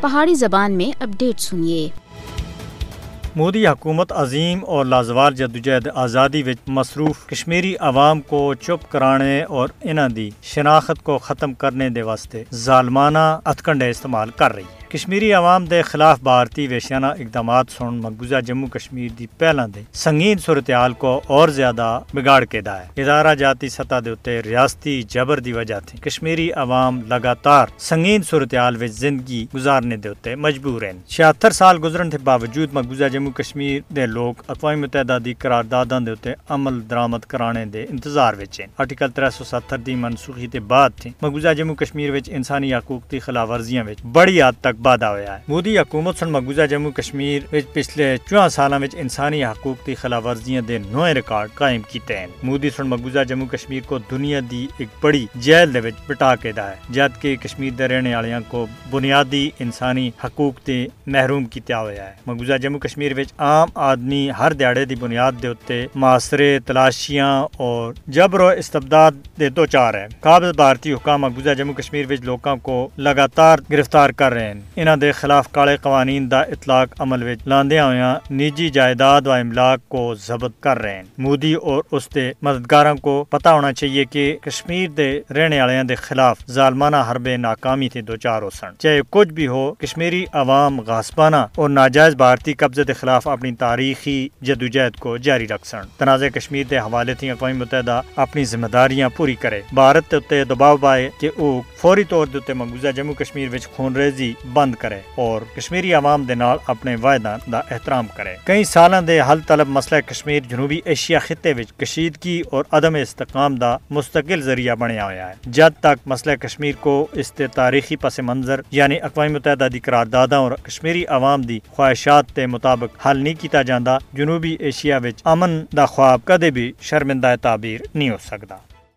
پہاڑی زبان میں اپڈیٹ سنیے۔ مودی حکومت عظیم اور لازوال جدوجہد آزادی وچ مصروف کشمیری عوام کو چپ کرانے اور انہاں دی شناخت کو ختم کرنے دے واسطے ظالمانہ اتکنڈے استعمال کر رہی ہے۔ کشمیری عوام دے خلاف بھارتی ویشیانہ اقدامات سن مقبوضہ جموں کشمیر دی پہلاں دے۔ سنگین صورتحال کو اور زیادہ بگاڑ کے دا ہے ادارہ جاتی سطح دے اتے ریاستی جبر دی وجہ تھی کشمیری عوام لگاتار سنگین صورتحال وچ زندگی گزارنے دے اتے مجبور ہیں۔ چھہتر سال گزرن تھے باوجود مقبوضہ جموں کشمیر دے لوگ اقوام متحدہ دی قرارداداں دے اتے عمل درآمد کرانے دے انتظار وچ ہیں۔ آرٹیکل 370 دی منسوخی تے بعد تھی مقبوضہ جموں کشمیر وچ انسانی حقوق دی خلاف ورزیاں وچ بڑی حد تک وادا ہوا ہے مودی حکومت سن مقبوضہ جموں کشمیر وچ پچھلے چواں سالاں وچ انسانی حقوق دی خلاف ورزیاں دے نوے ریکارڈ قائم کیتے ہیں۔ مودی سن مقبوضہ جموں کشمیر کو دنیا دی ایک بڑی جیل دے وچ بٹا کے دا ہے، جد کہ کشمیر دے رہنے والیاں کو بنیادی انسانی حقوق تے محروم کیتا ہوا ہے۔ مقبوضہ جموں کشمیر وچ عام آدمی ہر دیہڑے دی بنیاد دے اوتے معاشرے تلاشیاں اور جبر و استبداد دے دو چار ہے قابل بھارتی حکام مقبوضہ جموں کشمیر وچ لوکاں کو لگاتار گرفتار کر رہے ہیں۔ انہاں دے خلاف کالے قوانین دا اطلاق عمل وچ لاندیاں ہویاں نجی جائیداد و املاک کو ضبط کر رہے ہیں۔ مودی اور اس دے مددگاراں کو پتہ ہونا چاہیے کہ کشمیر دے رہنے والیاں دے خلاف ظالمانہ حرب ناکامی تھے دو ہو سن۔ چاہے کچھ بھی ہو، کشمیری عوام غاسبانہ اور ناجائز بھارتی قبضے دے خلاف اپنی تاریخی جدوجہد کو جاری رکھ سن۔ تنازع کشمیر دے حوالے تھی اقوام متحدہ اپنی ذمہ داریاں پوری کرے۔ بھارت تے دباؤ پائے کہ او فوری طور دے مقبوضہ جموں کشمیر وچ خون بند کرے اور کشمیری عوام دے نال اپنے وعدہ دا احترام کرے۔ کئی سالاں دے حل طلب مسئلہ کشمیر جنوبی ایشیا خطے وچ کشیدگی اور عدم استحکام دا مستقل ذریعہ بنیا ہوا ہے۔ جد تک مسئلہ کشمیر کو اس تے تاریخی پس منظر یعنی اقوام متحدہ دی قرارداداں اور کشمیری عوام دی خواہشات دے مطابق حل نہیں کیتا جاندا، جنوبی ایشیا وچ امن دا خواب کدے بھی شرمندہ تعبیر نہیں ہو سکدا۔